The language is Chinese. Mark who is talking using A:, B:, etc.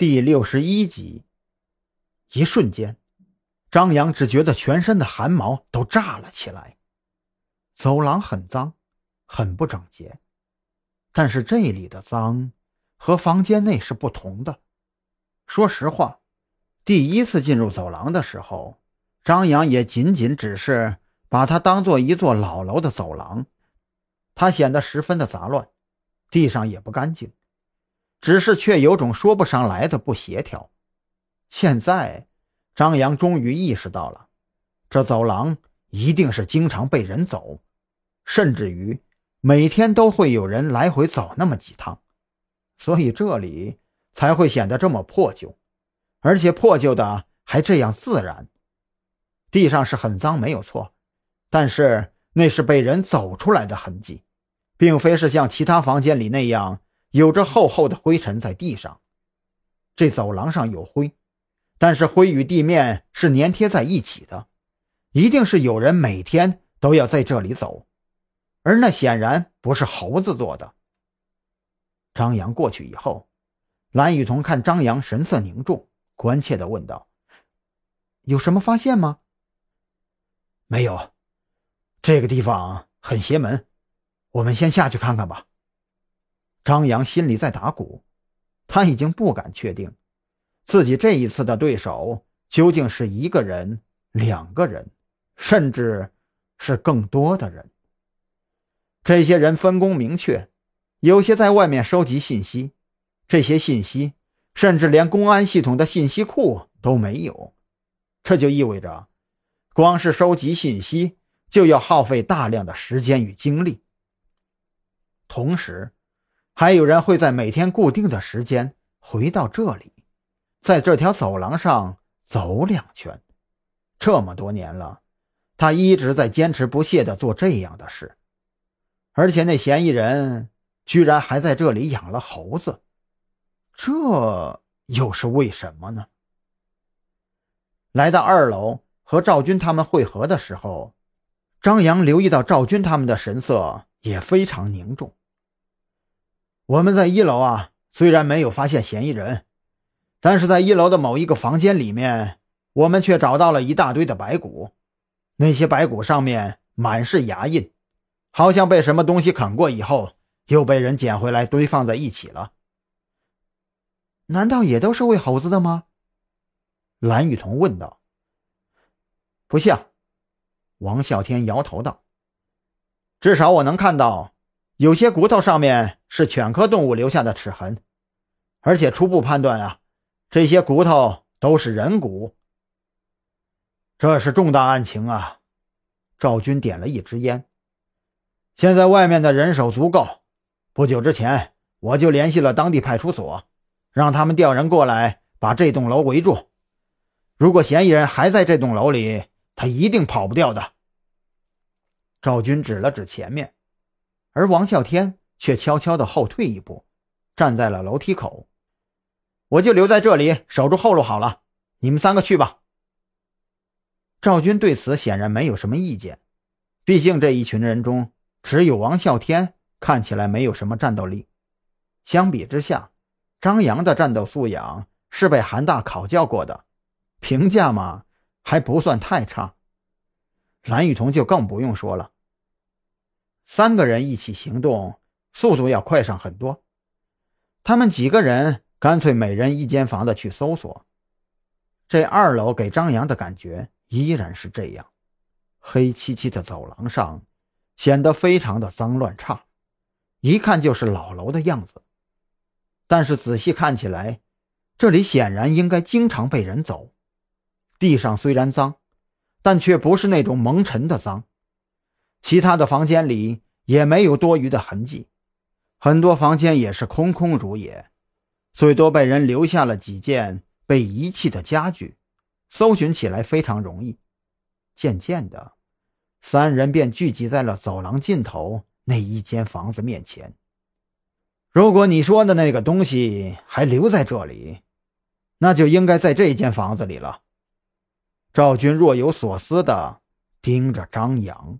A: 第六十一集，一瞬间，张扬只觉得全身的汗毛都炸了起来。走廊很脏，很不整洁，但是这里的脏和房间内是不同的。说实话，第一次进入走廊的时候，张扬也仅仅只是把它当做一座老楼的走廊，它显得十分的杂乱，地上也不干净。只是却有种说不上来的不协调。现在，张扬终于意识到了，这走廊一定是经常被人走，甚至于每天都会有人来回走那么几趟，所以这里才会显得这么破旧，而且破旧的还这样自然。地上是很脏，没有错，但是那是被人走出来的痕迹，并非是像其他房间里那样。有着厚厚的灰尘在地上，这走廊上有灰，但是灰与地面是粘贴在一起的，一定是有人每天都要在这里走，而那显然不是猴子做的。张扬过去以后，蓝雨桐看张扬神色凝重，关切地问道：“有什么发现吗？”“没有，这个地方很邪门，我们先下去看看吧。”张扬心里在打鼓，他已经不敢确定，自己这一次的对手究竟是一个人、两个人，甚至是更多的人。这些人分工明确，有些在外面收集信息，这些信息甚至连公安系统的信息库都没有。这就意味着，光是收集信息就要耗费大量的时间与精力，同时。还有人会在每天固定的时间回到这里，在这条走廊上走两圈。这么多年了，他一直在坚持不懈地做这样的事。而且那嫌疑人居然还在这里养了猴子，这又是为什么呢？来到二楼和赵军他们会合的时候，张扬留意到赵军他们的神色也非常凝重。我们在一楼啊，虽然没有发现嫌疑人，但是在一楼的某一个房间里面，我们却找到了一大堆的白骨。那些白骨上面满是牙印，好像被什么东西啃过以后，又被人捡回来堆放在一起了。难道也都是喂猴子的吗？蓝雨桐问道。不像，王啸天摇头道。至少我能看到。有些骨头上面是犬科动物留下的齿痕，而且初步判断啊，这些骨头都是人骨。这是重大案情啊！赵军点了一支烟。现在外面的人手足够，不久之前我就联系了当地派出所，让他们调人过来把这栋楼围住。如果嫌疑人还在这栋楼里，他一定跑不掉的。赵军指了指前面。而王啸天却悄悄地后退一步，站在了楼梯口。我就留在这里守住后路好了，你们三个去吧。赵军对此显然没有什么意见，毕竟这一群人中只有王啸天看起来没有什么战斗力。相比之下，张扬的战斗素养是被韩大考教过的，评价嘛还不算太差。蓝雨桐就更不用说了。三个人一起行动，速度要快上很多。他们几个人干脆每人一间房的去搜索。这二楼给张扬的感觉依然是这样，黑漆漆的走廊上显得非常的脏乱差，一看就是老楼的样子。但是仔细看起来，这里显然应该经常被人走。地上虽然脏，但却不是那种蒙尘的脏。其他的房间里也没有多余的痕迹，很多房间也是空空如也，最多被人留下了几件被遗弃的家具，搜寻起来非常容易。渐渐的，三人便聚集在了走廊尽头那一间房子面前。如果你说的那个东西还留在这里，那就应该在这间房子里了。赵军若有所思的盯着张扬。